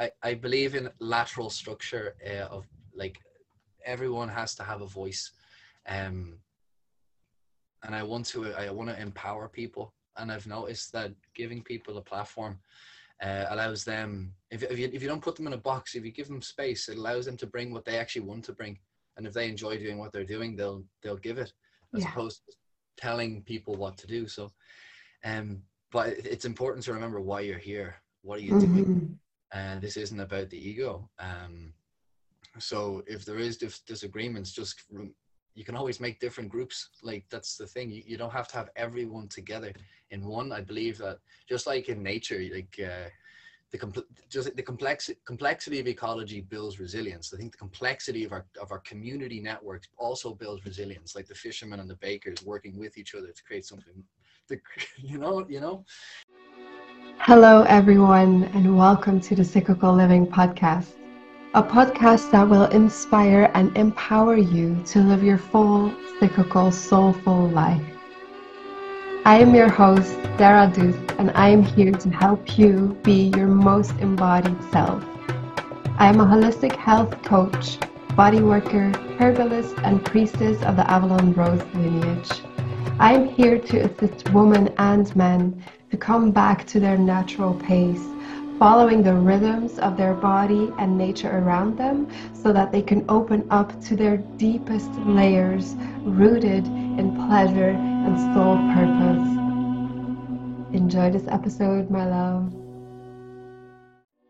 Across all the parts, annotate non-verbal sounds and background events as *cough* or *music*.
I, I believe in lateral structure uh, of like everyone has to have a voice um and i want to i want to empower people and i've noticed that giving people a platform uh, allows them if, if, you, if you don't put them in a box if you give them space it allows them to bring what they actually want to bring and if they enjoy doing what they're doing they'll they'll give it as yeah. opposed to telling people what to do so um but it's important to remember why you're here what are you mm-hmm. doing and this isn't about the ego um so if there is dis- disagreements just you can always make different groups like that's the thing you, you don't have to have everyone together in one i believe that just like in nature like uh, the compl- just the complex complexity of ecology builds resilience. I think the complexity of our of our community networks also builds resilience, like the fishermen and the bakers working with each other to create something. *laughs* To, *laughs* you know, you know. Hello, everyone, and welcome to the Cyclical Living Podcast, a podcast that will inspire and empower you to live your full, cyclical, soulful life. I am your host, Sarah Dous, and I am here to help you be your most embodied self. I am a holistic health coach, body worker, herbalist, and priestess of the Avalon Rose lineage. I am here to assist women and men to come back to their natural pace, following the rhythms of their body and nature around them so that they can open up to their deepest layers rooted in pleasure and soul purpose. Enjoy this episode, my love.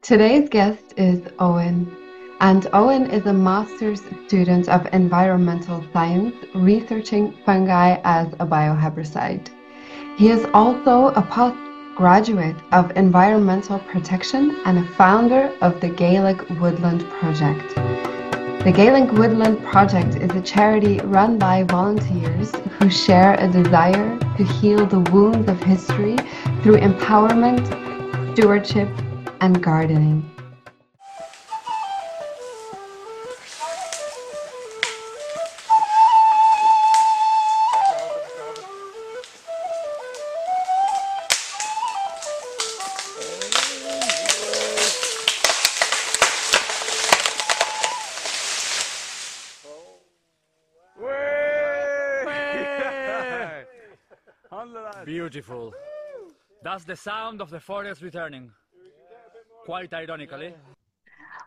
Today's guest is Eoghan. And Eoghan is a master's student of environmental science, researching fungi as a bioherbicide. He is also a postgraduate of environmental protection and a founder of the Gaelic Woodland Project. The Gaelic Woodland Project is a charity run by volunteers who share a desire to heal the wounds of history through empowerment, stewardship, and gardening. Beautiful. That's the sound of the forest returning. Quite ironically.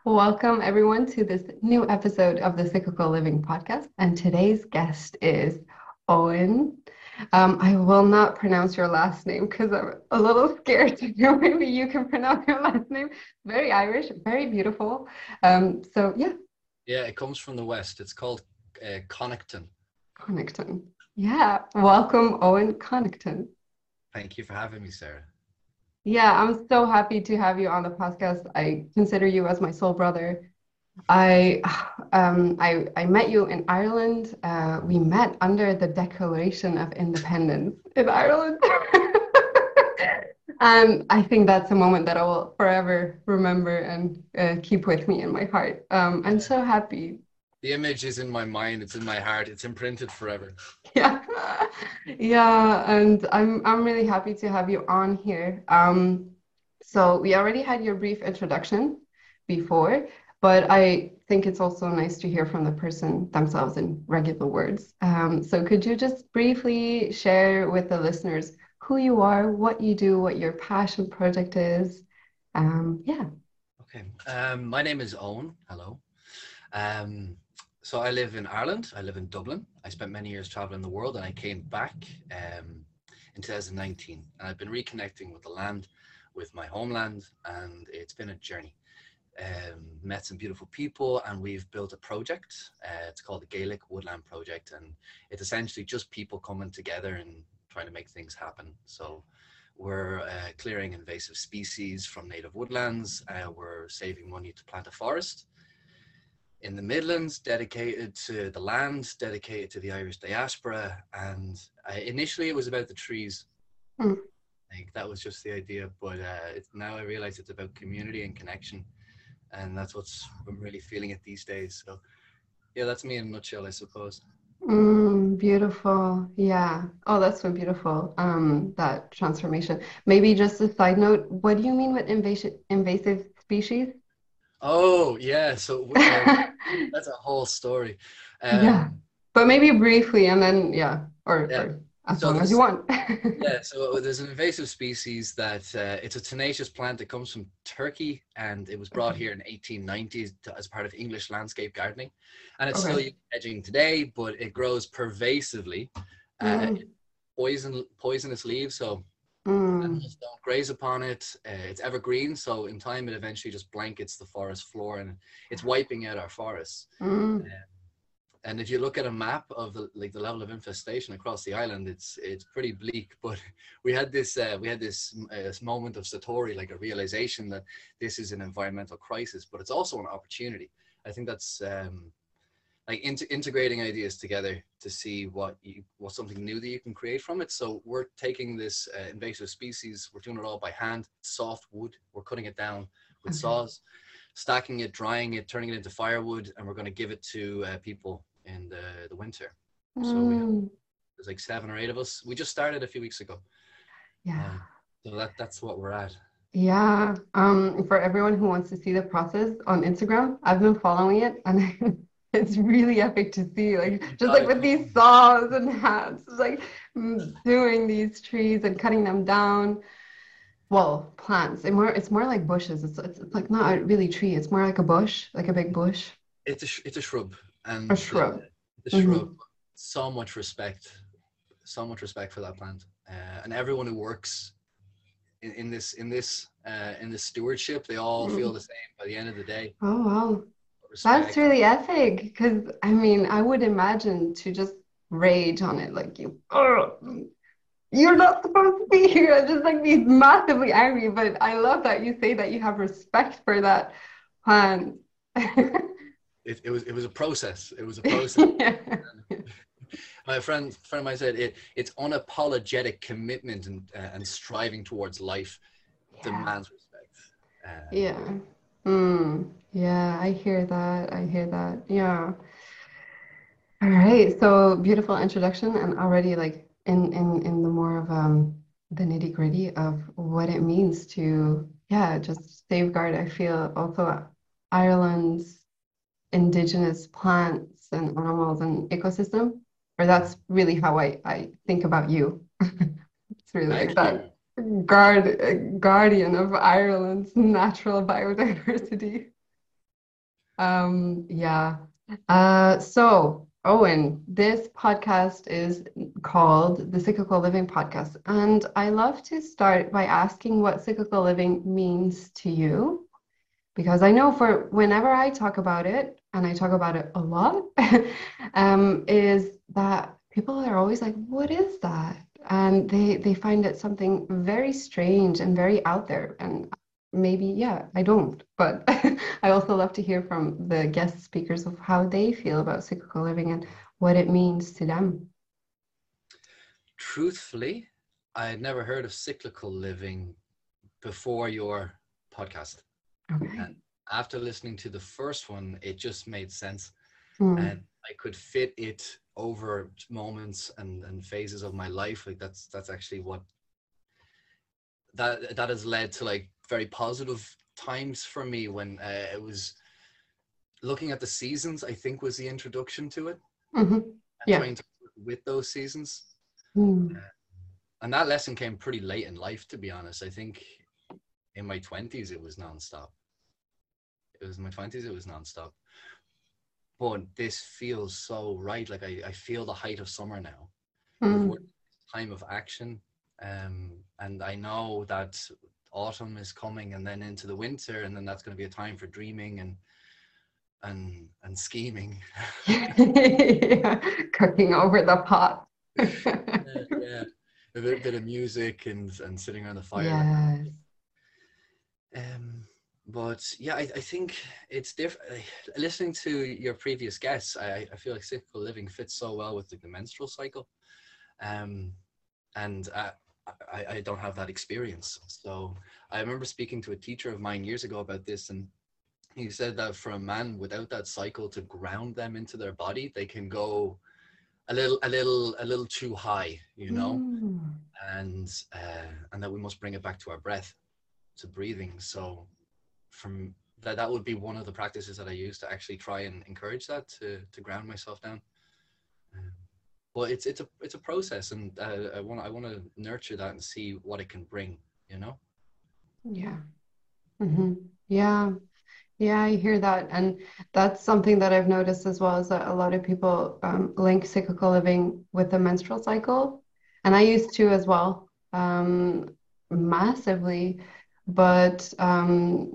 Welcome, everyone, to this new episode of the Cyclical Living Podcast. And today's guest is Eoghan. Um, I will not pronounce your last name because I'm a little scared *laughs* to know. Maybe you can pronounce your last name. Very Irish, very beautiful. Um, so, yeah. Yeah, it comes from the West. It's called uh, Connaughton. Connaughton. Yeah. Welcome, Eoghan Connaughton. Thank you for having me, Sarah. Yeah, I'm so happy to have you on the podcast. I consider you as my soul brother. I um, I, I met you in Ireland. Uh, we met under the Declaration of Independence in Ireland. and *laughs* I think that's a moment that I will forever remember and uh, keep with me in my heart. Um, I'm so happy the image is in my mind it's in my heart it's imprinted forever yeah yeah and i'm i'm really happy to have you on here. Um so we already had your brief introduction before but i think it's also nice to hear from the person themselves in regular words. Um, so could you just briefly share with the listeners who you are what you do what your passion project is? Um, yeah. Okay. Um, my name is Eoghan. Hello. Um, so I live in Ireland. I live in Dublin. I spent many years traveling the world, and I came back um, in 2019. And I've been reconnecting with the land, with my homeland, and it's been a journey. Um, met some beautiful people, and we've built a project. Uh, it's called the Gaelic Woodland Project, and it's essentially just people coming together and trying to make things happen. So we're uh, clearing invasive species from native woodlands. Uh, we're saving money to plant a forest in the Midlands, dedicated to the land, dedicated to the Irish diaspora. And uh, initially, it was about the trees. Mm. Like that was just the idea, but uh, now I realize it's about community and connection, and that's what's I'm really feeling it these days. So, yeah, that's me in a nutshell, I suppose. Mm, beautiful. Yeah. Oh, that's so beautiful. Um, that transformation. Maybe just a side note. What do you mean with invasive invasive species? Oh yeah, so *laughs* that's a whole story. Um, yeah, but maybe briefly, and then yeah, or, Yeah. or as So long as you want. *laughs* yeah, so there's an invasive species that uh, it's a tenacious plant that comes from Turkey, and it was brought here in 1890s to, as part of English landscape gardening, and it's still Okay. in edging today, but it grows pervasively. Uh, Mm. Poison, poisonous leaves, so Mm, don't graze upon it. Uh, it's evergreen, so in time it eventually just blankets the forest floor, and it's wiping out our forests. mm, And if you look at a map of the like the level of infestation across the island, it's it's pretty bleak. *laughs* But we had this uh, we had this, uh, this moment of satori, like a realization that this is an environmental crisis, but it's also an opportunity. I think that's um, like into integrating ideas together to see what you what something new that you can create from it. So we're taking this uh, invasive species, we're doing it all by hand, soft wood. We're cutting it down with Okay. saws, stacking it, drying it, turning it into firewood, and we're going to give it to uh, people in the the winter. So we have, mm. there's like seven or eight of us. We just started a few weeks ago, yeah. so that that's what we're at. Yeah, um, for everyone who wants to see the process on Instagram, I've been following it and *laughs* it's really epic to see. Like just like with these saws and hats, like doing these trees and cutting them down. Well, plants. It more it's more like bushes. It's, it's it's like not a really tree. It's more like a bush, like a big bush. It's a sh- it's a shrub, and A shrub. The, the shrub. So much respect, so much respect for that plant, uh, and everyone who works in, in this in this uh, in this stewardship. They all feel Mm. the same by the end of the day. Oh wow. Respect. That's really epic because I mean, I would imagine to just rage on it like you, oh, you're not supposed to be here, and *laughs* just like be massively angry. But I love that you say that you have respect for that plant. *laughs* it, it was it was a process. It was a *laughs* process. Yeah. My friend friend of mine said it it's unapologetic commitment and uh, and striving towards life demands respect. Uh, Yeah. Mm, yeah, I hear that. I hear that. Yeah. All right. So beautiful introduction and already like in in in the more of um the nitty-gritty of what it means to yeah, just safeguard. I feel also Ireland's indigenous plants and animals and ecosystem. Or that's really how I I think about you. *laughs* It's really like that. Guard guardian of Ireland's *laughs* natural biodiversity. Um, yeah. Uh, so Eoghan, this podcast is called the Cyclical Living Podcast, and I love to start by asking what cyclical living means to you, because I know for whenever I talk about it, and I talk about it a lot, *laughs* um, is that people are always like, "What is that?" And they they find it something very strange and very out there and maybe yeah i don't but *laughs* i also love to hear from the guest speakers of how they feel about cyclical living and what it means to them Truthfully, I had never heard of cyclical living before your podcast. okay And after listening to the first one, it just made sense. Hmm. and I could fit it over moments and, and phases of my life. Like that's that's actually what that that has led to like very positive times for me when uh, it was looking at the seasons. I think was the introduction to it. Mhm. Yeah. trying to with those seasons, Hmm. and that lesson came pretty late in life. To be honest, I think in my twenties it was nonstop. It was in my twenties. It was nonstop. But this feels so right. Like I, I feel the height of summer now. Worked time of action, um, and I know that autumn is coming, and then into the winter, and then that's going to be a time for dreaming and and and scheming. *laughs* *laughs* yeah. cooking over the pot yeah, yeah. a bit, bit of music and and sitting around the fire. yes Um, but yeah, I, I think it's different. *sighs* Listening to your previous guests, I, I feel like cyclical living fits so well with like, the menstrual cycle. Um, and uh, I, I don't have that experience. So I remember speaking to a teacher of mine years ago about this, and he said that for a man without that cycle to ground them into their body, they can go a little, a little, a little too high, you know Hmm. and uh, and that we must bring it back to our breath, to breathing. So, from that that would be one of the practices that I use to actually try and encourage that to to ground myself down. Um, but it's it's a it's a process, and uh, I want I want to nurture that and see what it can bring. You know. Yeah. Mm-hmm. Yeah. Yeah, I hear that. And that's something that I've noticed as well is that a lot of people um, link cyclical living with the menstrual cycle. And I used to as well, um, massively. But um,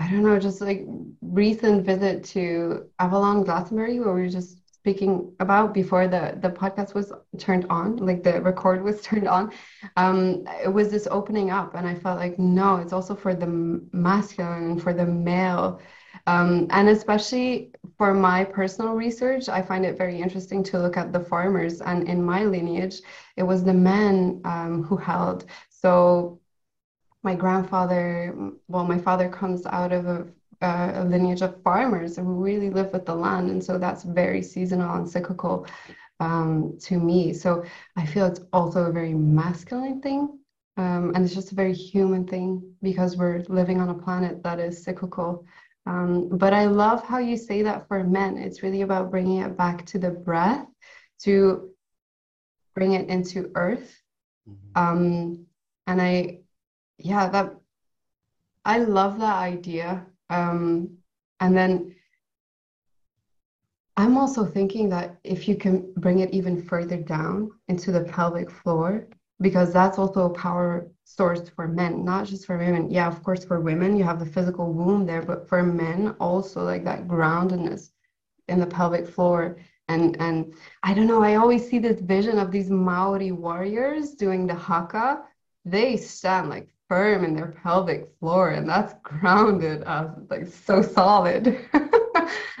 I don't know, just like recent visit to Avalon Glastonbury, where we were just speaking about before the the podcast was turned on like the record was *laughs* turned on um it was this opening up and i felt like no it's also for the masculine and for the male. Um, and especially for my personal research i find it very interesting to look at the farmers and in my lineage it was the men um, who held. So my grandfather well my father comes out of a uh, a lineage of farmers who really live with the land. And so that's very seasonal and cyclical um, to me. So I feel it's also a very masculine thing. Um, and it's just a very human thing because we're living on a planet that is cyclical. Um, but I love how you say that for men. It's really about bringing it back to the breath, to bring it into earth. Mm-hmm. Um, and I, yeah, that I love that idea um, and then I'm also thinking that if you can bring it even further down into the pelvic floor, because that's also a power source for men, not just for women. Yeah, of course, for women, you have the physical womb there, but for men, also like that groundedness in the pelvic floor. And, and I don't know, I always see this vision of these Maori warriors doing the haka. They stand like firm in their pelvic floor and that's *laughs* grounded as like so solid. *laughs*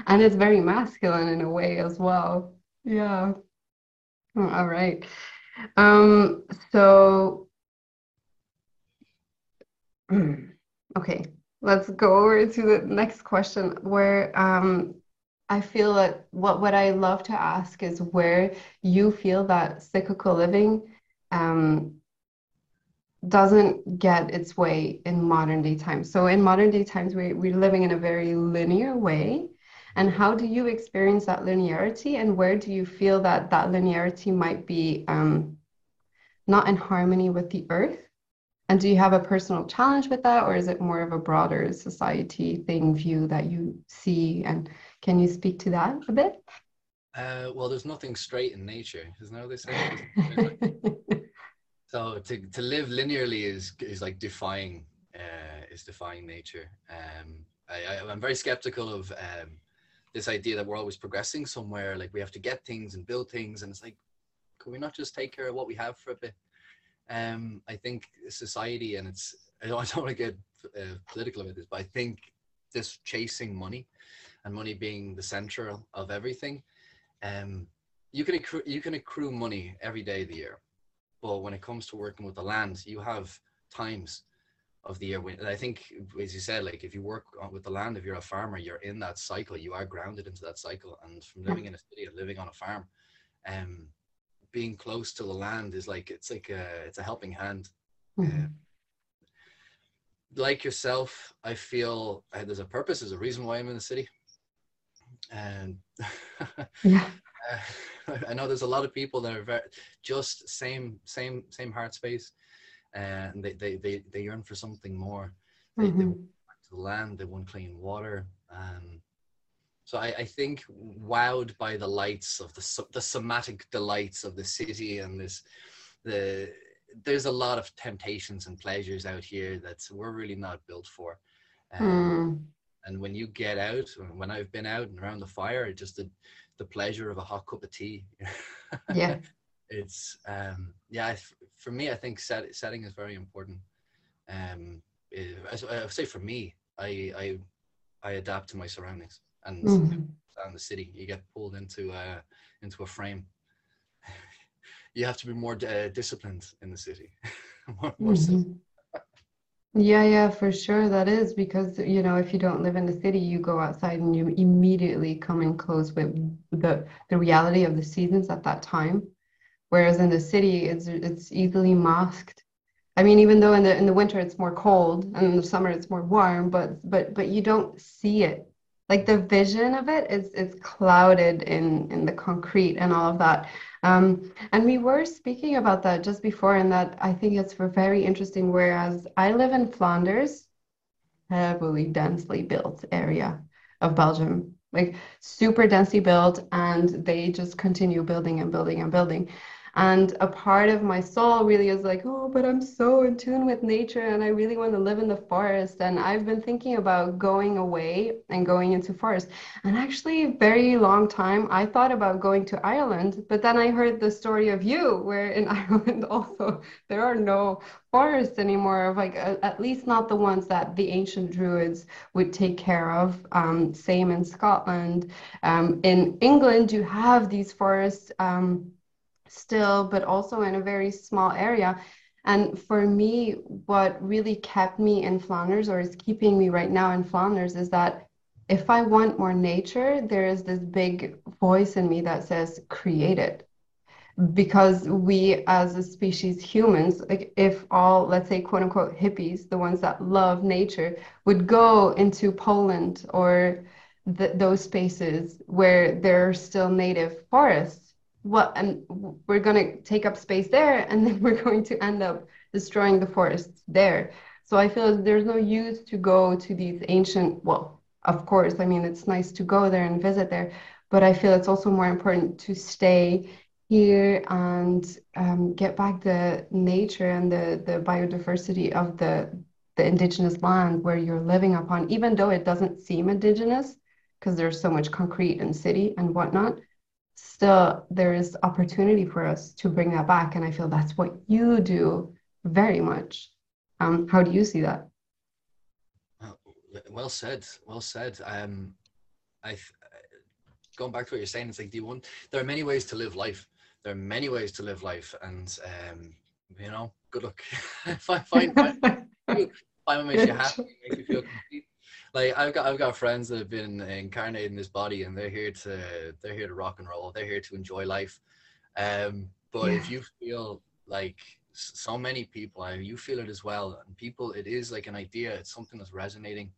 And it's very masculine in a way as well. Yeah. Oh, all right. Um so *clears throat* okay let's go over to the next question where um I feel that what, what I love to ask is where you feel that cyclical living um, doesn't get its way in modern day times. So in modern day times, we, we're living in a very linear way. And how do you experience that linearity? And where do you feel that that linearity might be um, not in harmony with the earth? And do you have a personal challenge with that, or is it more of a broader society thing view that you see? And can you speak to that a bit? Uh, well, there's nothing straight in nature, isn't what they say? *laughs* So to, to live linearly is is like defying uh, is defying nature. Um, I, I am very skeptical of um, this idea that we're always progressing somewhere. Like we have to get things and build things, and it's like, can we not just take care of what we have for a bit? Um, I think society, and it's I don't, *laughs* I don't want to get uh, political about this, but I think this chasing money and money being the center of everything. Um, you can accrue, you can accrue money every day of the year but when it comes to working with the land, you have times of the year. When, I think, as you said, like if you work with the land, if you're a farmer, you're in that cycle. You are grounded into that cycle. And from living in a city and living on a farm, um, being close to the land is like it's like a it's a helping hand. Mm-hmm. Uh, like yourself, I feel uh, there's a purpose, there's a reason why I'm in the city. And *laughs* yeah. Uh, *laughs* I know there's a lot of people that are very, just same same same heart space, and they they they, they yearn for something more. They, mm-hmm. they want to the land. They want clean water. Um, so I, I think wowed by the lights of the the somatic delights of the city and this the there's a lot of temptations and pleasures out here that we're really not built for. Um, mm. And when you get out, when I've been out and around the fire, it just the the pleasure of a hot cup of tea. *laughs* yeah. it's um yeah for me I think set, setting is very important. Um, it, I, I say for me I I I adapt to my surroundings and mm-hmm. the city. You get pulled into a into a frame. *laughs* you have to be more uh, disciplined in the city. *laughs* more, more mm-hmm. Yeah, yeah, for sure that is because you know if you don't live in the city, you go outside and you immediately come in close with the the reality of the seasons at that time. Whereas in the city, it's it's easily masked. I mean, even though in the in the winter it's more cold and in the summer it's more warm, but but but you don't see it. Like the vision of it is is clouded in in the concrete and all of that. Um, and we were speaking about that just before, and that I think it's very interesting. Whereas I live in Flanders, heavily densely built area of Belgium, like super densely built, and they just continue building and building and building. And a part of my soul really is like, oh, but I'm so in tune with nature and I really want to live in the forest. And I've been thinking about going away and going into forest. And actually, very long time, I thought about going to Ireland, but then I heard the story of you, where in *laughs* Ireland also there are no forests anymore, like at least not the ones that the ancient druids would take care of. Um, same in Scotland. Um, in England, you have these forests. Um, still, but also in a very small area. And for me, what really kept me in Flanders or is keeping me right now in Flanders is that if I want more nature, there is this big voice in me that says, create it. Because we, as a species, humans, like if all, let's say, quote unquote, hippies, the ones that love nature, would go into Poland or the, those spaces where there are still native forests, what and we're going to take up space there and then *laughs* we're going to end up destroying the forests there. So i feel there's no use to go to these ancient well of course i mean it's nice to go there and visit there but i feel it's also more important to stay here and um, get back the nature and the the biodiversity of the the indigenous land where you're living upon even though it doesn't seem indigenous because there's so much concrete and city and whatnot still there is opportunity for us to bring that back. And i feel that's what you do very much. Um, how do you see that? Well said. Well said. Um, i going back to what you're saying it's like do you want there are many ways to live life. There are many ways to live life. And um, you know good luck. *laughs* Find find find, find what makes you happy make you feel complete like I've got I've got friends that have been incarnated in this body and they're here to they're here to rock and roll. They're here to enjoy life. Um, but yeah. if you feel like so many people, I, you feel it as well. And people, it is like an idea. It's something that's resonating,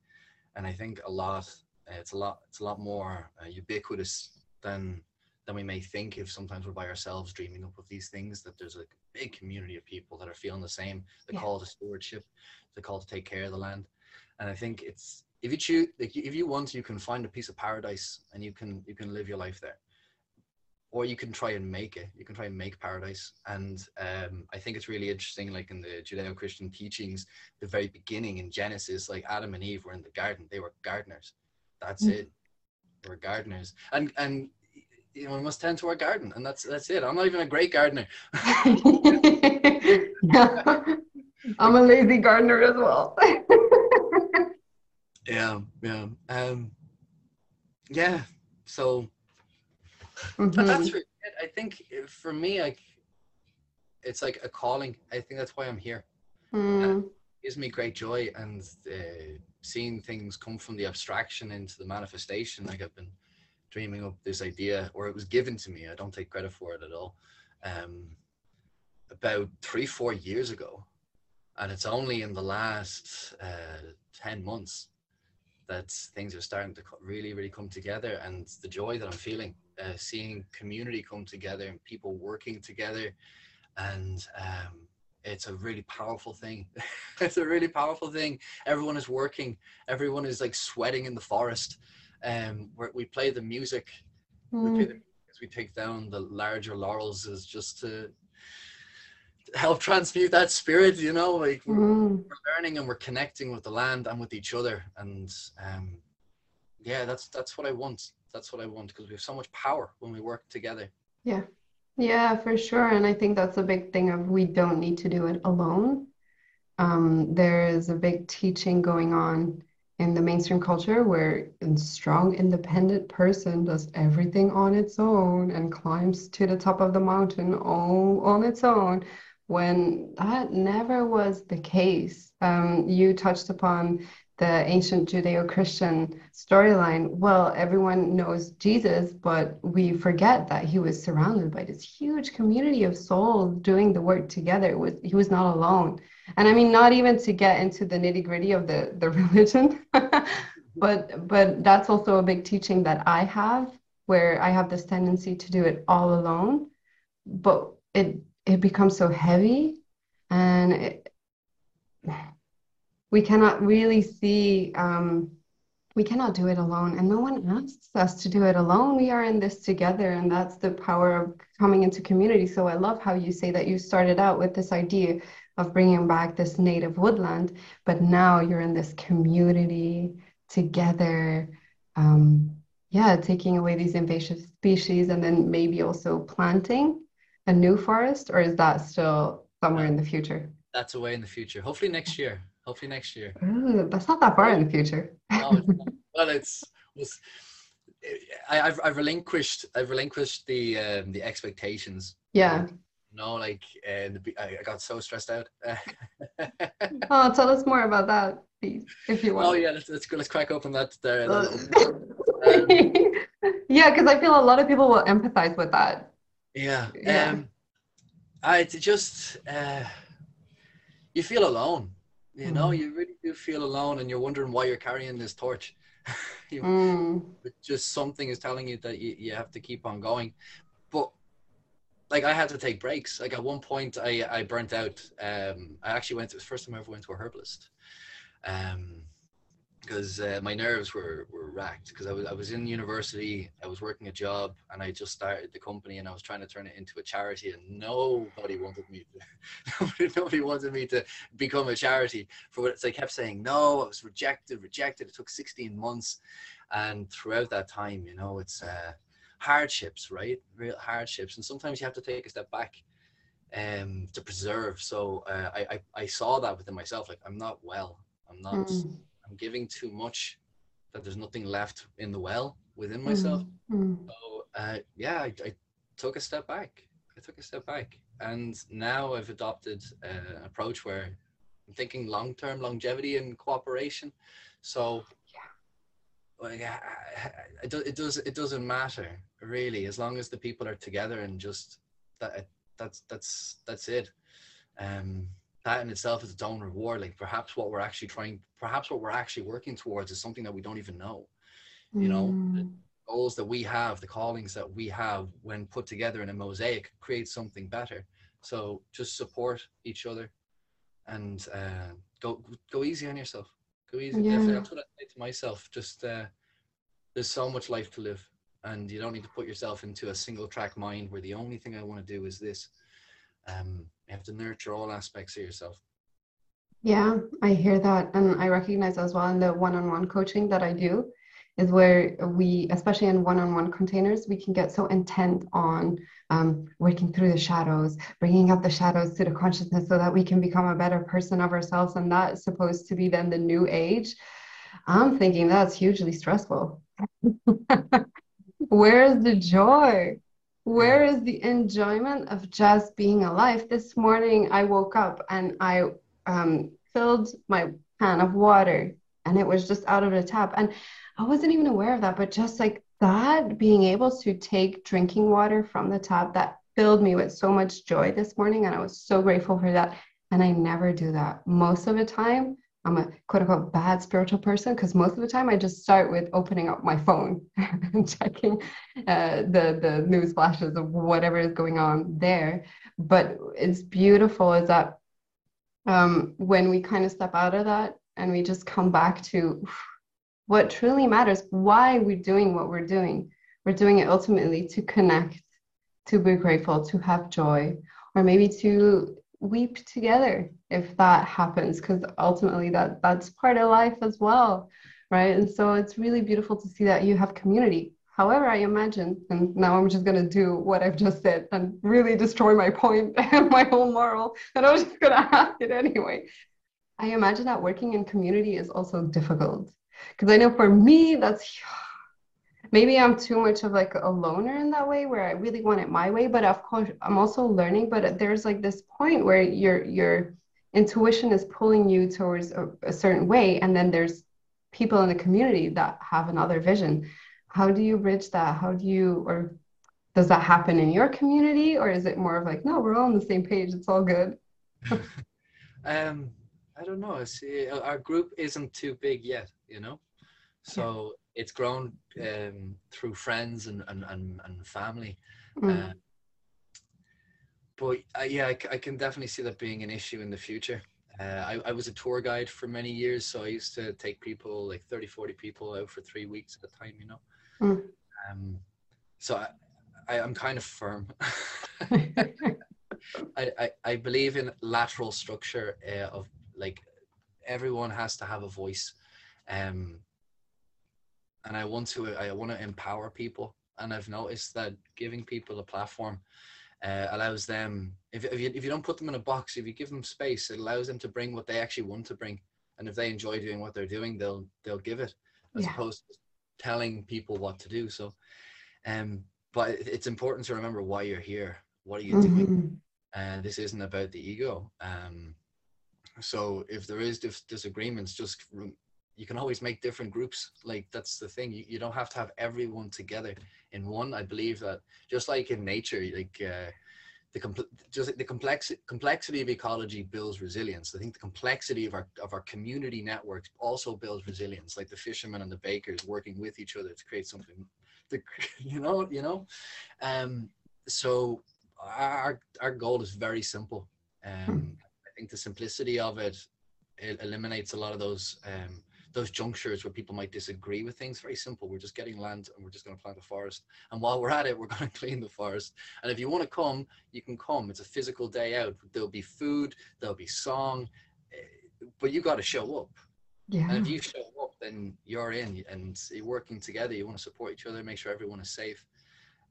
and I think a lot. It's a lot. It's a lot more uh, ubiquitous than than we may think. If sometimes we're by ourselves dreaming up of these things, that there's a big community of people that are feeling the same. The yeah. call to stewardship, the call to take care of the land, and I think it's if you choose like if you want you can find a piece of paradise and you can you can live your life there. Or you can try and make it. You can try and make paradise. And um, i think it's really interesting like in the judeo-christian teachings the very beginning in genesis like adam and eve were in the garden. They were gardeners. That's mm. it. They were gardeners. And and you know we must tend to our garden. And that's that's it. I'm not even a great gardener. *laughs* I'm a lazy gardener as well *laughs* yeah yeah um yeah so mm-hmm. that's really it. i think for me like it's like a calling i think that's why i'm here mm. gives me great joy and uh, seeing things come from the abstraction into the manifestation like i've been dreaming up this idea or it was given to me i don't take credit for it at all um about three four years ago and it's only in the last uh, 10 months that things are starting to really, really come together. And the joy that I'm feeling, uh, seeing community come together and people working together, and um, it's a really powerful thing. *laughs* it's a really powerful thing. Everyone is working. Everyone is like sweating in the forest. Um, where we play the music. Mm. We play the as we take down the larger laurels is just to help transmute that spirit you know like we're, mm. we're, learning and we're connecting with the land and with each other. And um yeah that's that's what i want. That's what i want because we have so much power when we work together. Yeah. Yeah for sure. And i think that's a big thing of we don't need to do it alone. Um there is a big teaching going on in the mainstream culture where a strong independent person does everything on its own and climbs to the top of the mountain all on its own when that never was the case. Um, you touched upon the ancient Judeo Christian storyline. Well, everyone knows Jesus, but we forget that he was surrounded by this huge community of souls doing the work together. Was, he was not alone. and i mean not even to get into the nitty gritty of the the *laughs* religion but but that's also a big teaching that i have where i have this tendency to do it all alone but it it becomes so heavy and it, we cannot really see um, we cannot do it alone. And no one asks us to do it alone. We are in this together and that's the power of coming into community. So i love how you say that you started out with this idea of bringing back this native woodland but now you're in this community together um, yeah taking away these invasive species and then maybe also planting a new forest or is that still somewhere in the future that's away in the future hopefully next year hopefully next year. Ooh, that's not that far in the future. no, it's *laughs* well, it's, it's I, have I've relinquished I've relinquished the um, the expectations. Yeah. no, like uh, the, I got so stressed out. *laughs* oh, tell us more about that, please, if you want. Oh yeah, let's let's, let's crack open that there. *laughs* um, yeah, because I feel a lot of people will empathize with that. Yeah. yeah. Um, I just uh, you feel alone you know mm. you really do feel alone and you're wondering why you're carrying this torch *laughs* you, mm. just something is telling you that you, you have to keep on going but like i had to take breaks like at one point i i burnt out um i actually went to the first time i ever went to a herbalist um because uh, my nerves were, were racked because I was, I was in university, I was working a job, and I just started the company, and I was trying to turn it into a charity, and nobody wanted me to, *laughs* nobody, wanted me to become a charity for what they kept saying no. I was rejected, rejected. It took 16 months, and throughout that time, you know, it's uh, hardships, right? Real hardships, and sometimes you have to take a step back um, to preserve. So uh, I, I I saw that within myself, like I'm not well, I'm not. Mm I'm giving too much that there's nothing left in the well within myself. Mm-hmm. So uh, yeah, I, I, took a step back. I took a step back, and now I've adopted uh, an approach where I'm thinking long-term longevity and cooperation. So yeah, yeah, it, it does it doesn't matter really as long as the people are together and just that that's that's that's it. Um, that in itself is its own reward. Like perhaps what we're actually trying, perhaps what we're actually working towards is something that we don't even know. You know, the mm. goals that we have, the callings that we have, when put together in a mosaic, create something better. So just support each other, and uh, go go easy on yourself. Go easy. Yeah. That's what I say to myself. Just uh, there's so much life to live, and you don't need to put yourself into a single track mind where the only thing I want to do is this. Um, you have to nurture all aspects of yourself. Yeah, I hear that. And I recognize as well in the one on one coaching that I do is where we, especially in one on one containers, we can get so intent on um, working through the shadows, bringing up the shadows to the consciousness so that we can become a better person of ourselves. And that's supposed to be then the new age. I'm thinking that's hugely stressful. *laughs* Where's the joy? Where is the enjoyment of just being alive? This morning i woke up and i um, filled my pan of water and it was just out of the tap. And i wasn't even aware of that but just like that being able to take drinking water from the tap that filled me with so much joy this morning and i was so grateful for that. And i never do that. Most of the time I'm a quote unquote bad spiritual person because most of the time I just start with opening up my phone *laughs* and checking uh, the the news flashes of whatever is going on there. But it's beautiful is that um, when we kind of step out of that and we just come back to what truly matters, why we're doing what we're doing. We're doing it ultimately to connect, to be grateful, to have joy, or maybe to weep together if that happens because ultimately that that's part of life as well right? And so it's really beautiful to see that you have community. However i imagine and now i'm just going to do what i've just said and really destroy my point and *laughs* my whole moral and i was just going *laughs* to ask it anyway. I imagine that working in community is also difficult because i know for me that's maybe I'm too much of like a loner in that way where I really want it my way. But of course, I'm also learning. But there's like this point where your your intuition is pulling you towards a, a certain way, and then there's people in the community that have another vision. How do you bridge that? How do you or does that happen in your community or is it more of like no we're all on the same page it's all good *laughs* Um, I don't know. See, our group isn't too big yet, you know. So. It's grown um, through friends and and, and, and family. Mm. Uh, but uh, yeah, I, I, can definitely see that being an issue in the future. Uh, I, I was a tour guide for many years, so I used to take people like 30, 40 people out for three weeks at a time, you know. Mm. Um, so I, I, am kind of firm. *laughs* I, I, I believe in lateral structure uh, of like everyone has to have a voice. Um, and I want to I want to empower people, and I've noticed that giving people a platform uh, allows them if, if you if you don't put them in a box, if you give them space, it allows them to bring what they actually want to bring, and if they enjoy doing what they're doing, they'll they'll give it as yeah. opposed to telling people what to do. So, um, but it's important to remember why you're here. What are you mm-hmm. doing? And uh, this isn't about the ego. Um, so if there is dis- disagreements, just you can always make different groups. Like that's the thing. You, you don't have to have everyone together in one. I believe that just like in nature like uh, the compl- just the complex complexity of ecology builds resilience. I think the complexity of our of our community networks also builds resilience. Like the fishermen and the bakers working with each other to create something the *laughs* you know you know? Um so our our goal is very simple. Um hmm. i think the simplicity of it it eliminates a lot of those um those junctures where people might disagree with things. Very simple. We're just getting land and we're just going to plant a forest. And while we're at it, we're *laughs* going to clean the forest. And if you want to come, you can come. It's a physical day out. There'll be food, there'll be song, eh, but you got to show up. Yeah. And if you show up, then you're in and you're working together. You want to support each other, make sure everyone is safe.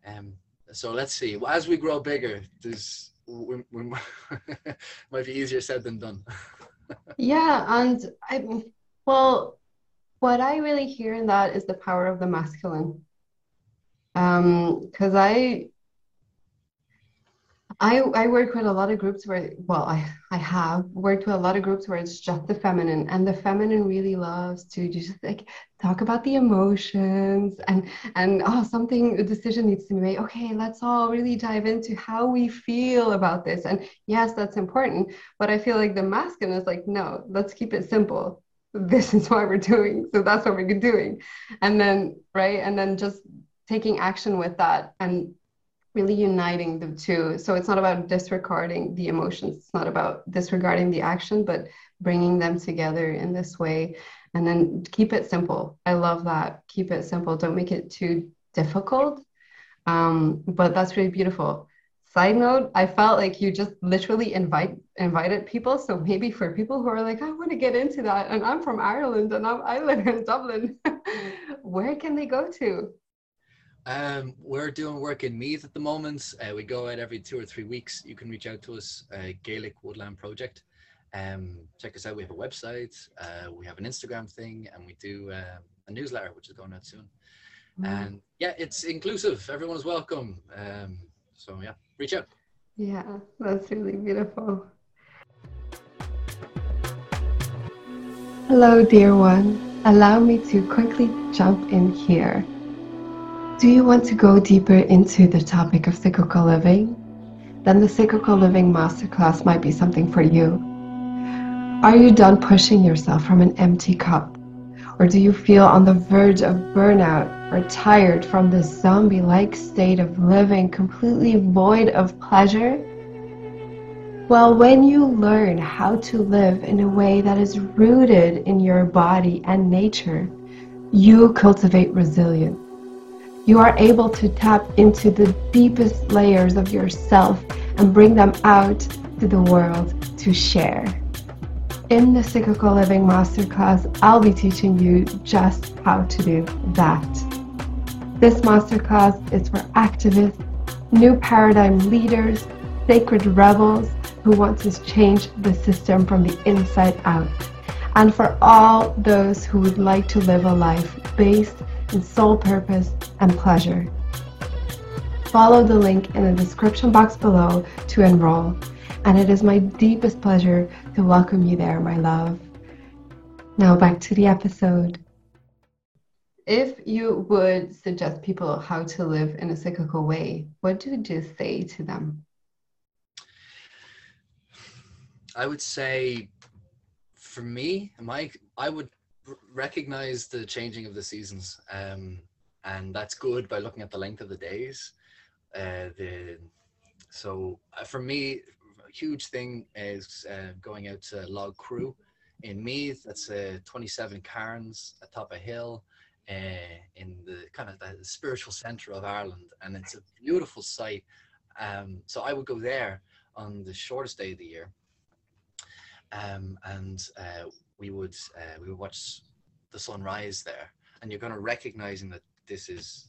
Um, so let's see. As we grow bigger, there's we, we *laughs* might be easier said than done. *laughs* yeah, and I well, what I really hear in that is the power of the masculine. Um, because I I, I work with a lot of groups where well I, I have worked with a lot of groups where it's just the feminine and the feminine really loves to just like talk about the emotions and and oh something a decision needs to be made. Okay let's all really dive into how we feel about this. And yes that's important but I feel like the masculine is like no let's keep it simple this is what we're doing. So that's what we're doing. And then right? And then just taking action with that and really uniting the two. So it's not about disregarding the emotions. It's not about disregarding the action but bringing them together in this way. And then keep it simple. I love that. Keep it simple. Don't make it too difficult. Um, but that's really beautiful side note i felt like you just literally invite invited people so maybe for people who are like i want to get into that and i'm from ireland and I'm, i live in dublin *laughs* where can they go to um, we're doing work in Meath at the moment. Uh, we go out every two or three weeks. You can reach out to us, uh, Gaelic Woodland Project. Um, check us out. We have a website, uh, we have an Instagram thing, and we do um, a newsletter, which is going out soon. Mm. And yeah, it's inclusive. Everyone is welcome. Um, so yeah, reach out. Yeah, that's really beautiful. Hello, dear one. Allow me to quickly jump in here. Do you want to go deeper into the topic of cyclical living? Then the Cyclical Living Masterclass might be something for you. Are you done pushing yourself from an empty cup? Or do you feel on the verge of burnout or tired from this zombie like state of living completely void of pleasure? Well, when you learn how to live in a way that is rooted in your body and nature, you cultivate resilience. You are able to tap into the deepest layers of yourself and bring them out to the world to share. In the Cyclical Living Masterclass, I'll be teaching you just how to do that. This masterclass is for activists, new paradigm leaders, sacred rebels who want to change the system from the inside out, and for all those who would like to live a life based in soul purpose and pleasure. Follow the link in the description box below to enroll and it is my deepest pleasure to welcome you there, my love. Now back to the episode. If you would suggest people how to live in a cyclical way, what would you say to them? I would say, for me, my I would recognize the changing of the seasons, um, and that's good by looking at the length of the days. Uh, the so uh, for me, a huge thing is uh, going out to Loughcrew in Meath. That's uh, 27 cairns atop a hill uh, in the kind of the spiritual center of Ireland, and it's a beautiful site. Um, so I would go there on the shortest day of the year, um, and uh, we would uh, we would watch the sunrise there, and you're going to recognizing that this is.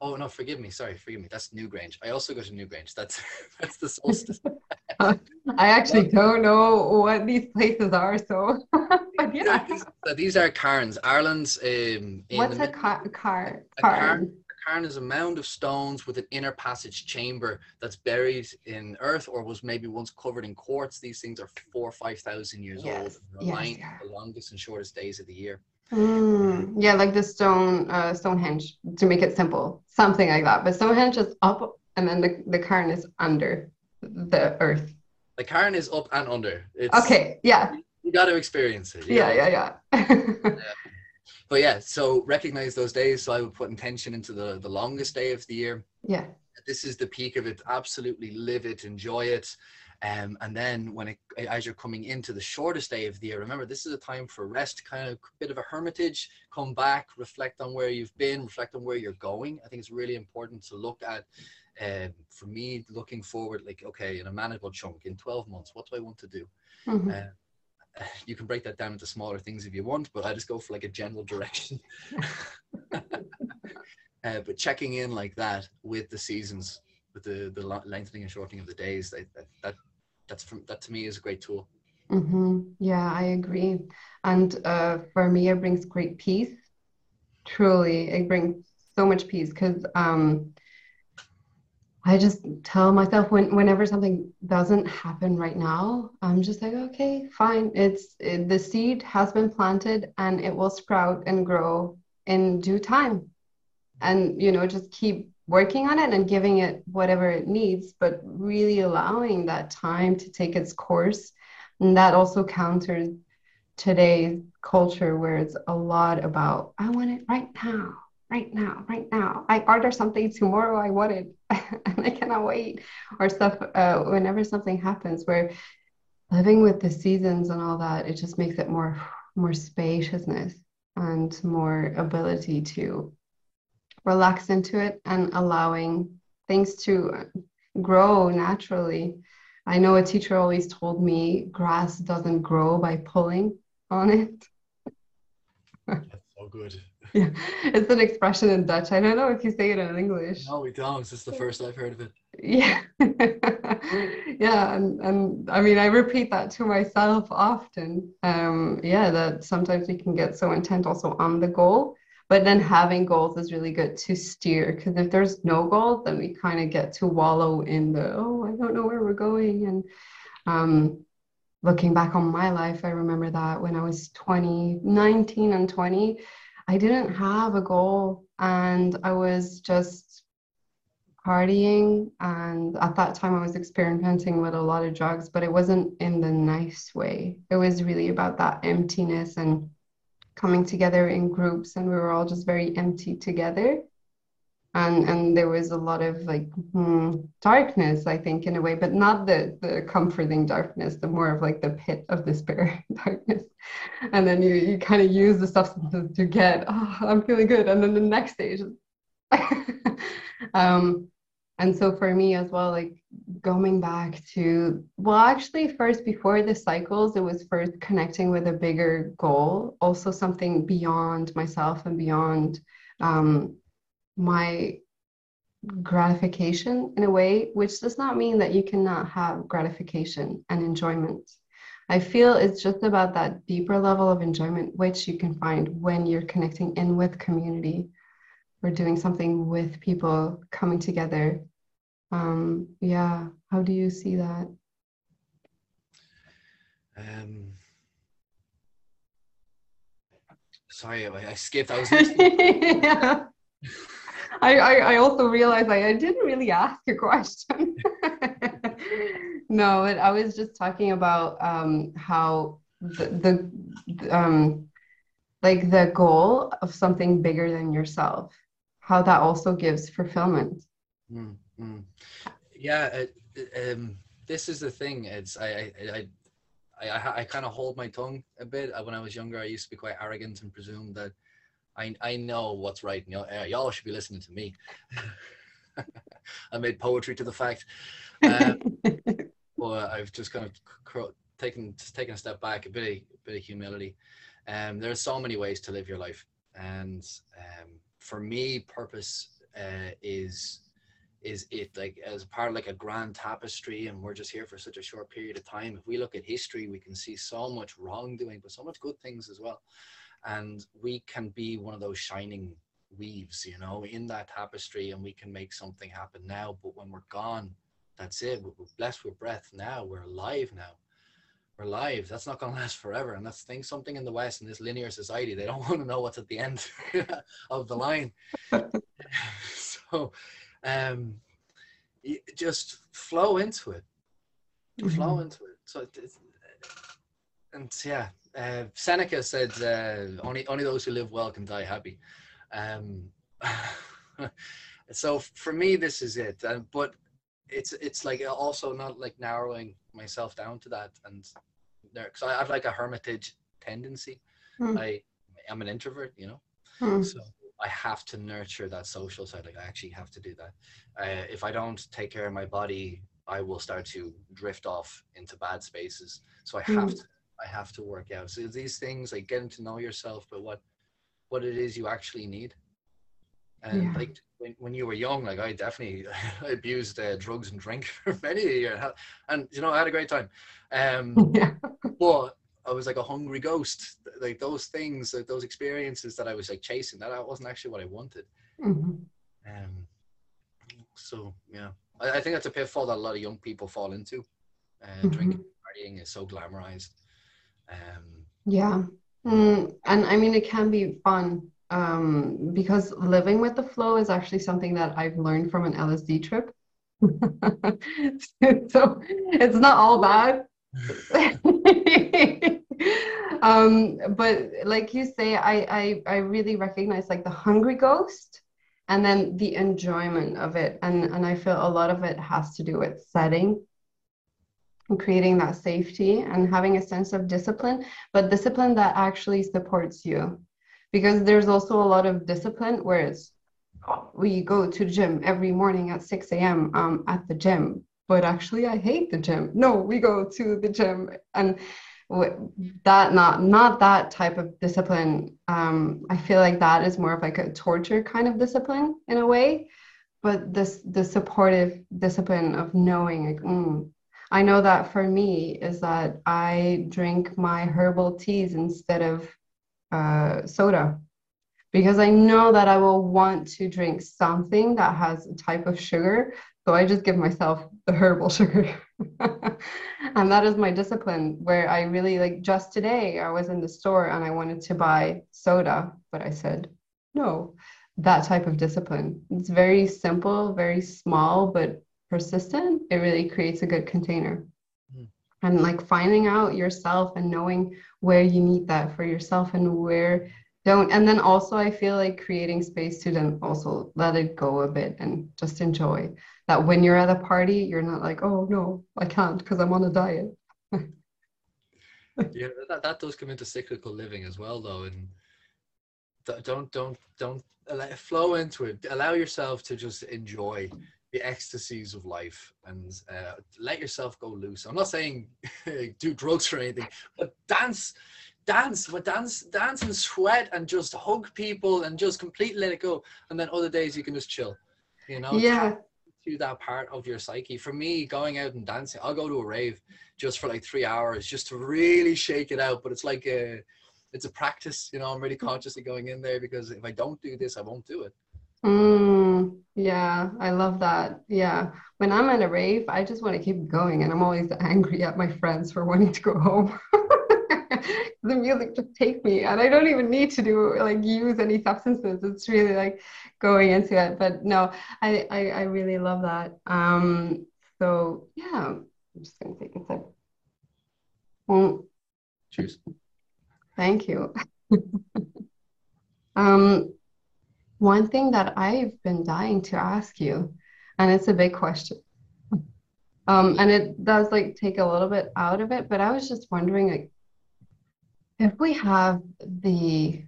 Oh no! Forgive me. Sorry, forgive me. That's Newgrange. I also go to Newgrange. That's *laughs* that's the solstice. *laughs* I actually don't know what these places are, so *laughs* but yeah. these, so these are cairns. Ireland's um, in What's a mid- car? car, A car? cairn, a cairn is a mound of stones with an inner passage chamber that's buried in earth or was maybe once covered in quartz. These things are four or five thousand years old. Yes, and yes, are. the longest and shortest days of the year. Mm, yeah, like the stone, uh, Stonehenge, to make it simple, something like that. But Stonehenge is up, and then the the cairn is under the earth. The cairn is up and under. It's, Okay, yeah, You got to experience it. you yeah, know? yeah, *laughs* yeah. But yeah, so recognize those days. So I would put intention into the, the longest day of the year. Yeah, This is the peak of it. Absolutely live it, enjoy it. Um, and then when it, as you're coming into the shortest day of the year, remember this is a time for rest, kind of bit of a hermitage. Come back, reflect on where you've been, reflect on where you're going. I think it's really important to look at. Um, for me, looking forward, like okay, in a manageable chunk, in 12 months, what do I want to do? mhm. Uh, *laughs* you can break that down into smaller things if you want, but I just go for like a general direction. *laughs* uh, but checking in like that with the seasons, with the the lengthening and shortening of the days, that that, that that's from that to me is a great tool. hmm Yeah, I agree. And uh, for me, it brings great peace. Truly, it brings so much peace because um, I just tell myself when whenever something doesn't happen right now, I'm just like, okay, fine. It's it, the seed has been planted and it will sprout and grow in due time. And you know, just keep working on it and giving it whatever it needs, but really allowing that time to take its course. And that also counters today's culture where it's a lot about, I want it right now, right now, right now. I order something tomorrow, I want it, *laughs* and I cannot wait. Or stuff, uh, whenever something happens where living with the seasons and all that, it just makes it more, more spaciousness and more ability to relax into it and allowing things to grow naturally. I know a teacher always told me grass doesn't grow by pulling on it. That's so good. *laughs* Yeah, it's an expression in Dutch. I don't know if you say it in English. No, we don't. This is the first I've heard of it. Yeah. *laughs* Yeah, and, and I mean I repeat that to myself often. Um, yeah, that sometimes we can get so intent also on the goal, but then having goals is really good to steer because if there's no goals, then we kind of get to wallow in the oh, I don't know where we're going. And um, looking back on my life, I remember that when I was 20, 19 and 20, I didn't have a goal and I was just partying and at that time I was experimenting with a lot of drugs but it wasn't in the nice way it was really about that emptiness and coming together in groups and we were all just very empty together. And and there was a lot of like hmm, darkness I think in a way but not the the comforting darkness the more of like the pit of despair *laughs* darkness. And then you you kind of use the substances to get oh I'm feeling good. And then the next stage *laughs* um and so for me as well like going back to well actually first before the cycles it was first connecting with a bigger goal also something beyond myself and beyond um, my gratification in a way which does not mean that you cannot have gratification and enjoyment i feel it's just about that deeper level of enjoyment which you can find when you're connecting in with community or doing something with people coming together. Um, yeah, how do you see that? Um, sorry, I, I skipped. I was. *laughs* yeah. I, I, I also realized I, I didn't really ask a question. *laughs* no, but I was just talking about um, how the, the um, like the goal of something bigger than yourself, how that also gives fulfillment. Mm-hmm. Yeah, um, this is the thing. It's I I I I, I kind of hold my tongue a bit. When I was younger, I used to be quite arrogant and presume that I I know what's right. And y'all, uh, y'all should be listening to me. *laughs* I made poetry to the fact. Um, *laughs* but I've just kind of taken taken a step back, a bit of, a bit of humility. Um, there are so many ways to live your life, and um, for me, purpose uh, is is it like as part of like a grand tapestry and we're just here for such a short period of time if we look at history we can see so much wrongdoing but so much good things as well. And we can be one of those shining weaves you know in that tapestry and we can make something happen now. But when we're gone that's it. We're blessed with breath now. We're alive now. We're alive. That's not going *laughs* to last forever. And that's thing something in the west in this linear society they don't *laughs* want to know what's at the end *laughs* of the line. So um just flow into it mm-hmm. flow into it so and yeah uh, Seneca said, uh, "Only only those who live well can die happy." Um, *laughs* so for me, this is it. Uh, but it's it's like also not like narrowing myself down to that, and there because I have like a hermitage tendency. Mm. I am an introvert, you know, mm. so I have to nurture that social side. Like I actually have to do that. Uh, if I don't take care of my body, I will start to drift off into bad spaces. So I have mm. to I have to work out. So these things like getting to know yourself, but what what it is you actually need. And yeah. like when, when you were young, like I definitely *laughs* abused uh, drugs and drink *laughs* for many a year, and you know I had a great time. Um, *laughs* yeah. But I was like a hungry ghost. Like those things, those experiences that I was like chasing, that wasn't actually what I wanted. Mm-hmm. Um, so yeah, I, I, think that's a pitfall that a lot of young people fall into. Uh, mm-hmm. Drinking, partying is so glamorized. Um, yeah. Mm, and I mean, it can be fun um, because living with the flow is actually something that I've learned from an LSD trip. *laughs* so it's not all bad. *laughs* um, but like you say, I, I I really recognize like the hungry ghost and then the enjoyment of it. And and I feel a lot of it has to do with setting and creating that safety and having a sense of discipline, but discipline that actually supports you. Because there's also a lot of discipline where it's we go to the gym every morning at 6 a.m. Um, at the gym, but actually I hate the gym. No, we go to the gym and that not not that type of discipline. Um, I feel like that is more of like a torture kind of discipline in a way, but this the supportive discipline of knowing like mm, I know that for me is that I drink my herbal teas instead of uh, soda because I know that I will want to drink something that has a type of sugar. So I just give myself the herbal *laughs* sugar. and that is my discipline where I really like just today I was in the store and I wanted to buy soda, but I said, no, that type of discipline. It's very simple, very small, but persistent, it really creates a good container. Mm. And like finding out yourself and knowing where you need that for yourself and where don't. And then also, I feel like creating space to then also let it go a bit and just enjoy that when you're at a party, you're not like, oh no, I can't because I'm on a diet. yeah, that, that does come into cyclical living as well, though. And don't, don't, don't let it flow into it. Allow yourself to just enjoy the ecstasies of life and uh, let yourself go loose. I'm not saying *laughs* do drugs or anything, but dance, dance, but dance, dance and sweat and just hug people and just completely let it go. And then other days you can just chill, you know? Yeah. To that part of your psyche. For me, going out and dancing, I'll go to a rave just for like three hours just to really shake it out. But it's like a, it's a practice, you know. I'm really consciously going in there because if I don't do this, I won't do it. Mm, yeah, I love that. Yeah. When I'm at a rave, I just want to keep going, and I'm always angry at my friends for wanting to go home. *laughs* the music just take me, and I don't even need to do like use any substances. It's really like going into it. But no, I I, I really love that. Um, so yeah, I'm just going to take a sip. Mm. Cheers. Thank you. *laughs* um, one thing that I've been dying to ask you, and it's a big question. Um, and it does like take a little bit out of it, but I was just wondering like if we have the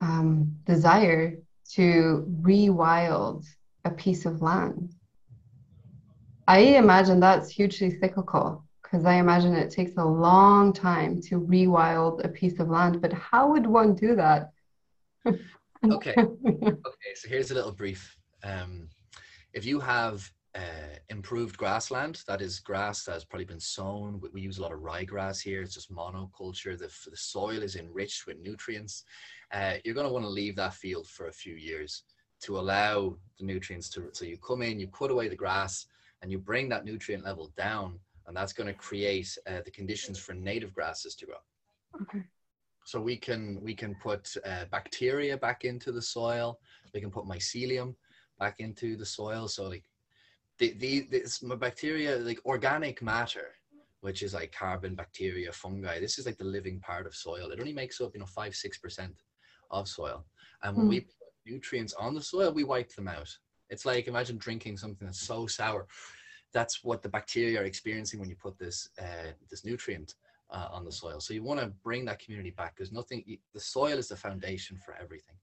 um, desire to rewild a piece of land, I imagine that's hugely cyclical because I imagine it takes a long time to rewild a piece of land. But how would one do that? okay. *laughs* Okay. So here's a little brief. Um, if you have uh, improved grassland, that is grass that has probably been sown. We, we use a lot of ryegrass here. It's just monoculture. The, the soil is enriched with nutrients. Uh, you're going to want to leave that field for a few years to allow the nutrients to. So you come in, you put away the grass, and you bring that nutrient level down, and that's going to create uh, the conditions for native grasses to grow. Okay. So we can we can put uh, bacteria back into the soil. We can put mycelium back into the soil. So like the the this bacteria like organic matter, which is like carbon, bacteria, fungi. This is like the living part of soil. It only makes up you know five six percent of soil. And when mm. we put nutrients on the soil, we wipe them out. It's like imagine drinking something that's so sour. That's what the bacteria are experiencing when you put this uh, this nutrient uh, on the soil. So you want to bring that community back because nothing, the soil is the foundation for everything.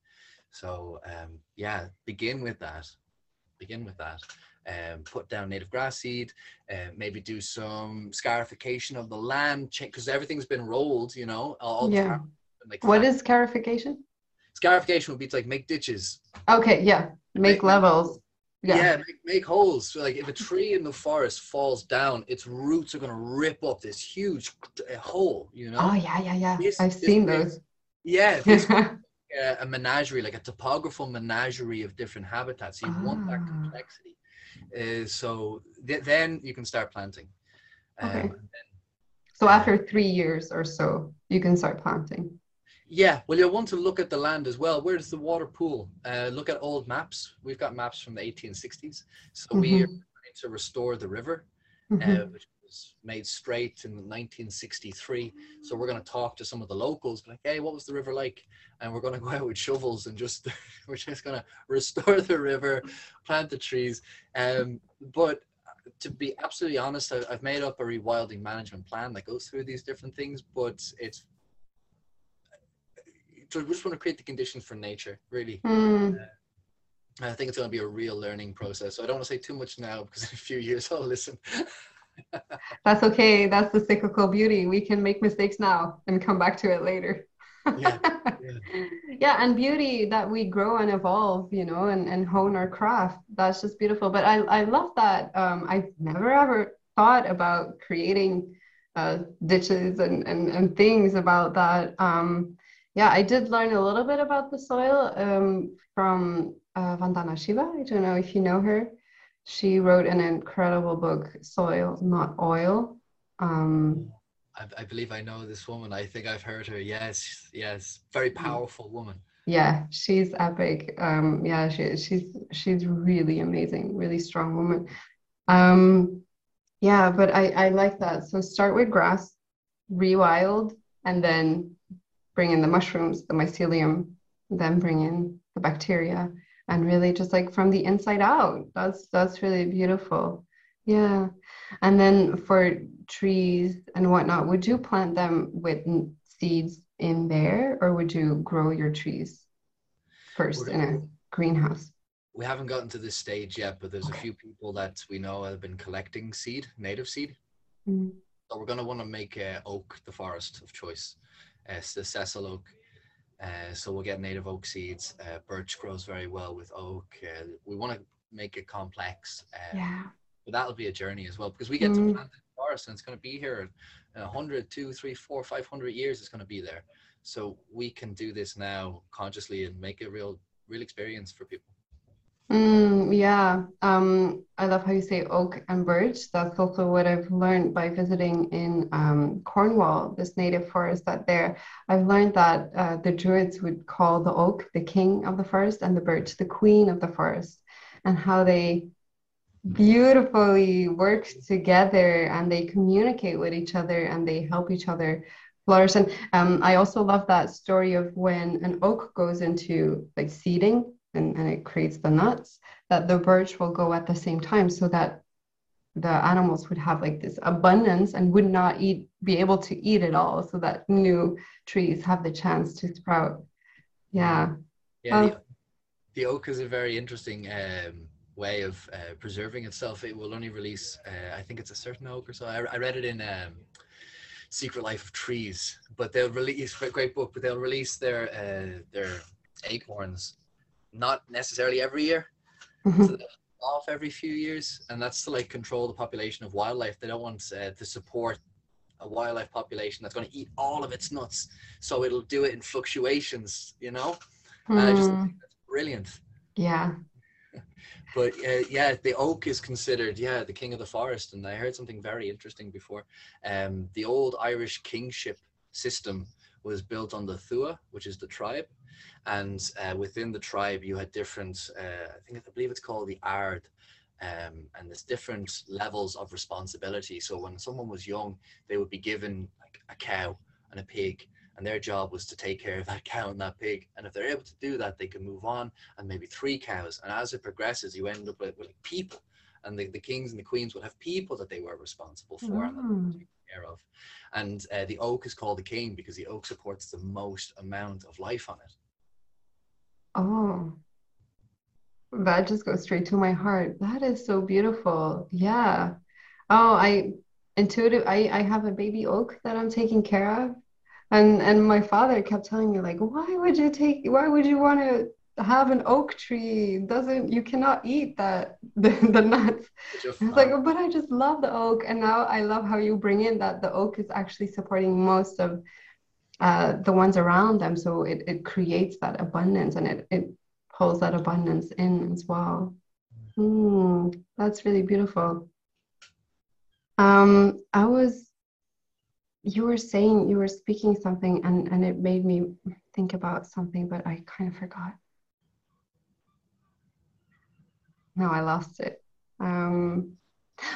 So um, yeah, begin with that. Begin with that. Um, put down native grass seed, uh, maybe do some scarification of the land, because everything's been rolled, you know. All yeah. Like what is scarification? Scarification would be to like make ditches. Okay, yeah, make, make levels yeah, yeah make, make, holes so like if a tree in the forest falls down its roots are going to rip up this huge uh, hole you know oh yeah yeah yeah this, i've this seen those yeah *laughs* this, a menagerie like a topographical menagerie of different habitats you ah. want that ah. complexity uh, so th- then you can start planting okay. Um, then, so after three years or so you can start planting yeah, well, you'll want to look at the land as well. Where does the water pool? Uh, look at old maps. We've got maps from the 1860s. So mm-hmm. we are trying to restore the river, uh, mm-hmm. uh, which was made straight in 1963. So we're going to talk to some of the locals, like, hey, what was the river like? And we're going *laughs* to go out with shovels and just, *laughs* we're just going to restore the river, plant the trees. Um, but to be absolutely honest, I've made up a rewilding management plan that goes through these different things, but it's we just want to create the conditions for nature, really. Mm. Uh, I think it's going to be a real learning process. So I don't want to say too much now because in a few years I'll listen. *laughs* That's okay. That's the cyclical beauty. We can make mistakes now and come back to it later. yeah, yeah. *laughs* yeah, and beauty that we grow and evolve, you know, and, and hone our craft. That's just beautiful. But I, I love that. Um, I've never ever thought about creating uh, ditches and, and, and things about that. Um, yeah, I did learn a little bit about the soil um, from uh, Vandana Shiva. I don't know if you know her. She wrote an incredible book, Soil, Not Oil. Um, I, I, believe I know this woman. I think I've heard her. Yes, yes, very mm. powerful woman. Yeah, she's epic. Um, yeah, she, she's she's really amazing, really strong woman. Um, yeah, but I I like that. So start with grass, rewild, and then bring in the mushrooms, the mycelium, then bring in the bacteria, and really just like from the inside out. That's that's really beautiful. Yeah. And then for trees and whatnot, would you plant them with seeds in there, or would you grow your trees 1st in a greenhouse? We haven't gotten to this stage yet, but there's okay. a few people that we know have been collecting seed, native seed. Mm. So we're going to want to make uh, oak the forest of choice uh, the sessile oak. Uh, so we'll get native oak seeds. Uh, birch grows very well with oak. Uh, we want to make it complex. Um, yeah. But that'll be a journey as well because we get mm. to plant the forest and it's going to be here in 100, 2, 3, 4, 500 years. It's going to be there. So we can do this now consciously and make a real, real experience for people. Mm, yeah, um, I love how you say oak and birch. That's also what I've learned by visiting in um, Cornwall, this native forest that there. I've learned that uh, the Druids would call the oak the king of the forest and the birch the queen of the forest, and how they beautifully work together and they communicate with each other and they help each other flourish. And um, I also love that story of when an oak goes into like seeding and, and it creates the nuts, that the birch will go at the same time so that the animals would have like this abundance and would not eat be able to eat it all so that new trees have the chance to sprout. Yeah. Yeah um, the, the, oak is a very interesting um, way of uh, preserving itself. It will only release uh, i think it's a certain oak or so. I, I read it in um, secret life of trees but they'll release a great book but they'll release their uh, their acorns not necessarily every year mm-hmm. so off every few years, and that's to like control the population of wildlife. They don't want uh, to support a wildlife population that's going to eat all of its nuts, so it'll do it in fluctuations, you know. Mm. And I just think that's brilliant. Yeah. *laughs* but uh, yeah, the oak is considered yeah the king of the forest, and I heard something very interesting before. Um, the old Irish kingship system was built on the Tuath, which is the tribe, and uh, within the tribe you had different uh, i think i believe it's called the ard um, and there's different levels of responsibility. So when someone was young they would be given like a cow and a pig and their job was to take care of that *laughs* cow and that pig. And if they're able to do that they can move on and maybe three cows. And as it progresses you end up with, with like people. And the, the kings and the queens would have people that they were responsible for mm. and care of. And uh, the oak is called the king because the oak supports the most amount of life on it Oh, that just goes straight to my heart. That is so beautiful. Yeah. Oh, I intuitive. I I have a baby oak that I'm taking care of, and and my father kept telling me like, why would you take? Why would you want to have an oak tree? Doesn't you cannot eat that *laughs* the, the nuts? I was like, oh, but I just love the oak, and now I love how you bring in that the oak is actually supporting most of uh, the ones around them. So it, it creates that abundance and it, it pulls that abundance in as well. Mm, that's really beautiful. Um, I was, you were saying, you were speaking something and, and it made me think about something, but I kind of forgot. No, I lost it. Um,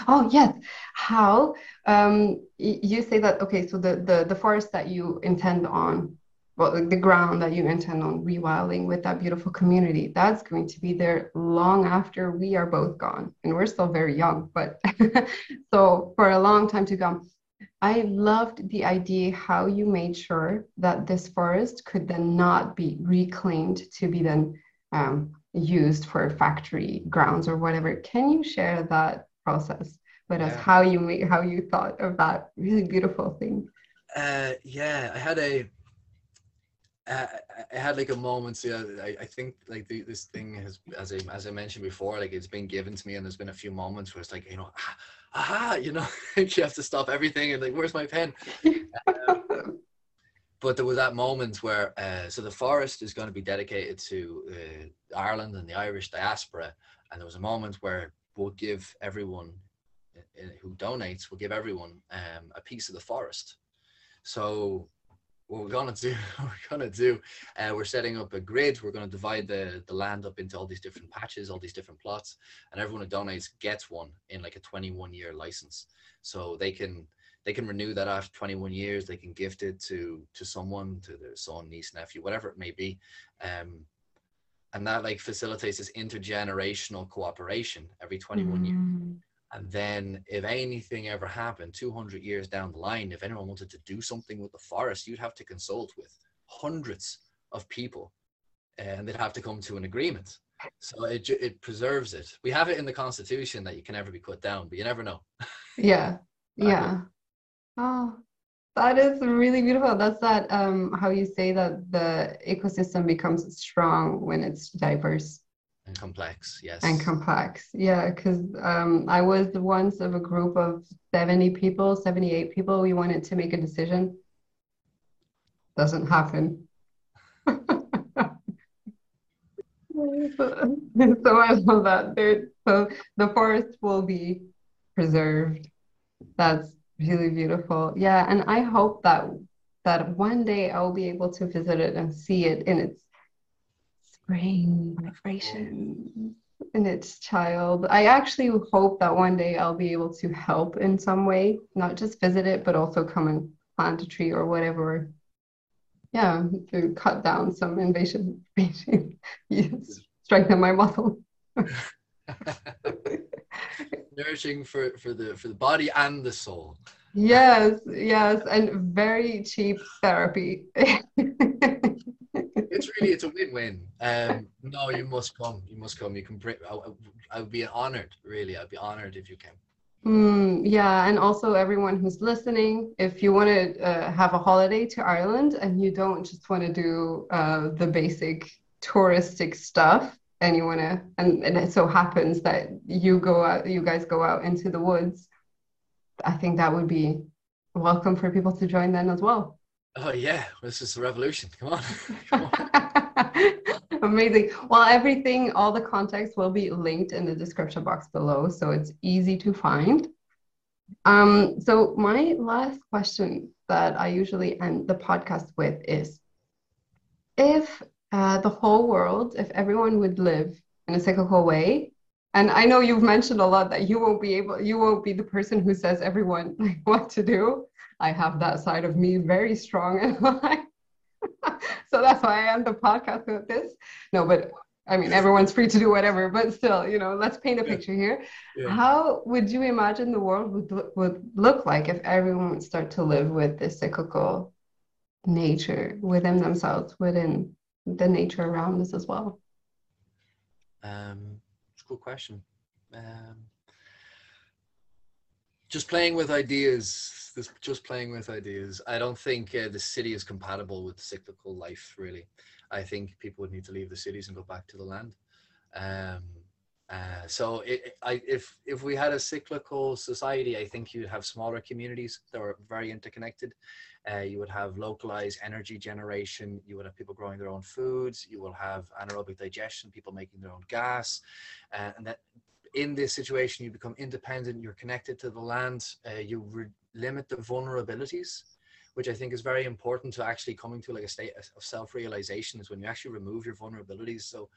Oh yes. How um, you say that? Okay, so the, the the forest that you intend on, well, the ground that you intend on rewilding with that beautiful community, that's going to be there long after we are both gone, and we're still very young. But *laughs* so for a long time to come. I loved the idea how you made sure that this forest could then not be reclaimed to be then um, used for factory grounds or whatever. Can you share that process but yeah. as how you how you thought of that really beautiful thing uh yeah i had a uh, I had like a moment. So yeah, I, I think like the, this thing has, as I as I mentioned before, like it's been given to me, and there's been a few moments where it's like you know, ah, aha, you know, *laughs* you have to stop everything and like, where's my pen? um, *laughs* but there was that moment where, uh, so the forest is going to be dedicated to uh, Ireland and the Irish diaspora, and there was a moment where will give everyone who donates will give everyone um, a piece of the forest. So what we're gonna do, *laughs* we're gonna do, uh, we're setting up a grid. We're gonna divide the the land up into all these different patches, all these different plots, and everyone who donates gets one in like a 21 year license. So they can they can renew that after 21 years. They can gift it to to someone, to their son, niece, nephew, whatever it may be. Um, and that like facilitates this intergenerational cooperation every 21 mm. years and then if anything ever happened 200 years down the line if anyone wanted to do something with the forest you'd have to consult with hundreds of people and they'd have to come to an agreement. So it, it preserves it. We have it in the constitution that you can never be cut down but you never know. Yeah. *laughs* Yeah. oh that is really beautiful. That's that um, how you say that the ecosystem becomes strong when it's diverse and complex. Yes, and complex. Yeah, because um, I was once of a group of seventy people, seventy-eight people. We wanted to make a decision. Doesn't happen. *laughs* so I love that. There, so the forest will be preserved. That's really beautiful yeah and i hope that that one day i'll be able to visit it and see it in its spring vibration in its child. I actually hope that one day I'll be able to help in some way, not just visit it, but also come and plant a tree or whatever. Yeah, to cut down some invasion, *laughs* strengthen my muscle. *laughs* *laughs* Nourishing for, for the for the body and the soul. Yes, yes, and very cheap therapy. *laughs* it's really it's a win-win. Um, no, you must come. You must come. You can bring. I, I would be honored. Really, I'd be honored if you came. Mm, yeah, and also everyone who's listening, if you want to uh, have a holiday to Ireland and you don't just want to do uh, the basic touristic stuff, and you want to, and, and it so happens that you go out, you guys go out into the woods, I think that would be welcome for people to join then as well. Oh yeah, this is the revolution. Come on. *laughs* Come on. *laughs* Amazing. Well, everything, all the context will be linked in the description box below, so it's easy to find. Um, so my last question that I usually end the podcast with is if uh, the whole world, if everyone would live in a cyclical way, and I know you've mentioned a lot that you won't be able, you won't be the person who says everyone *laughs* like what to do. I have that side of me very strong in life. *laughs* *laughs* so that's why I end the podcast with this. No, but I mean, everyone's free to do whatever, but still, you know, let's paint a picture here. Yeah. How would you imagine the world would, would look like if everyone would start to live with this cyclical nature within themselves, within the nature around us as well? Um, it's a good question. Um, just playing with ideas this just playing with ideas. I don't think uh, the city is compatible with cyclical life. Really, I think people would need to leave the cities and go back to the land. Um, uh, so it, I, if if we had a cyclical society, I think you'd have smaller communities that were very interconnected. Uh, you would have localized energy generation. You would have people growing their own foods. You will have anaerobic digestion, people making their own gas, uh, and that in this situation you become independent. You're connected to the land. Uh, you re- limit the vulnerabilities which I think is very important to actually coming to like a state of self-realization is when you actually remove your vulnerabilities. So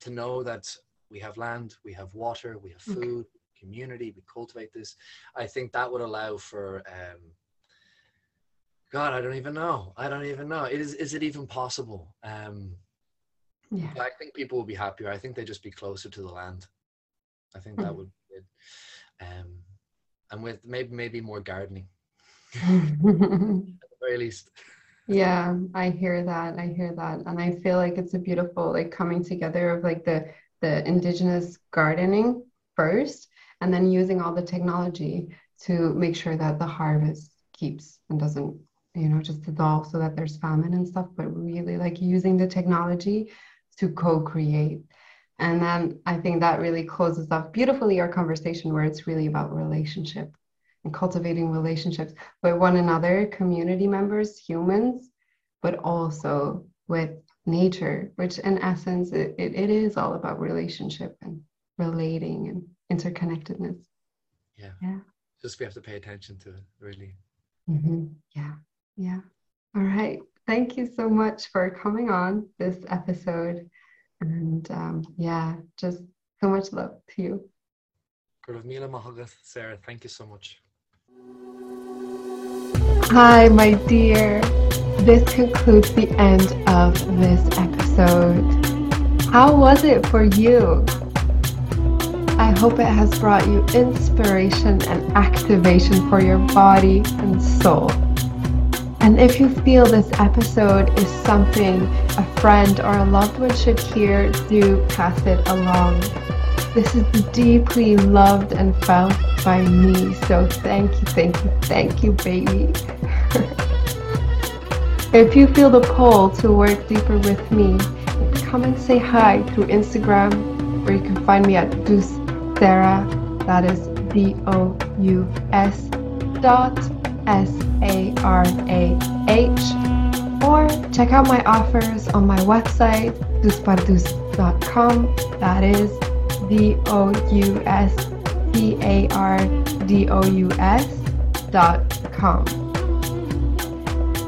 to know that we have land, we have water, we have food, okay. community, we cultivate this. I think that would allow for um, God, I don't even know. I don't even know. Is is it even possible? Um, yeah. I think people will be happier. I think they'd just be closer to the land. I think that mm. would be it. Um, and with maybe maybe more gardening *laughs* at the very least yeah i hear that i hear that and i feel like it's a beautiful like coming together of like the the indigenous gardening first and then using all the technology to make sure that the harvest keeps and doesn't you know just dissolve so that there's famine and stuff but really like using the technology to co-create and then I think that really closes off beautifully our conversation where it's really about relationship and cultivating relationships with one another, community members, humans, but also with nature, which in essence, it, it, it is all about relationship and relating and interconnectedness. Yeah. Yeah. Just we have to pay attention to it, really. Mm-hmm. Yeah. Yeah. All right. Thank you so much for coming on this episode. And um, yeah, just so much love to you. Sarah, thank you so much. Hi, my dear. This concludes the end of this episode. How was it for you? I hope it has brought you inspiration and activation for your body and soul. And if you feel this episode is something a friend or a loved one should hear, do pass it along. This is deeply loved and felt by me. So thank you, thank you, thank you, baby. *laughs* if you feel the pull to work deeper with me, come and say hi through Instagram, or you can find me at Dous Sarah. That is D O U S dot S A R A H, or check out my offers on my website, douspardous.com. That is D O U S P A R D O U S dot com.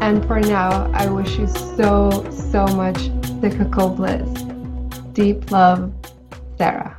And for now, I wish you so, so much cyclical bliss. Deep love, Sarah.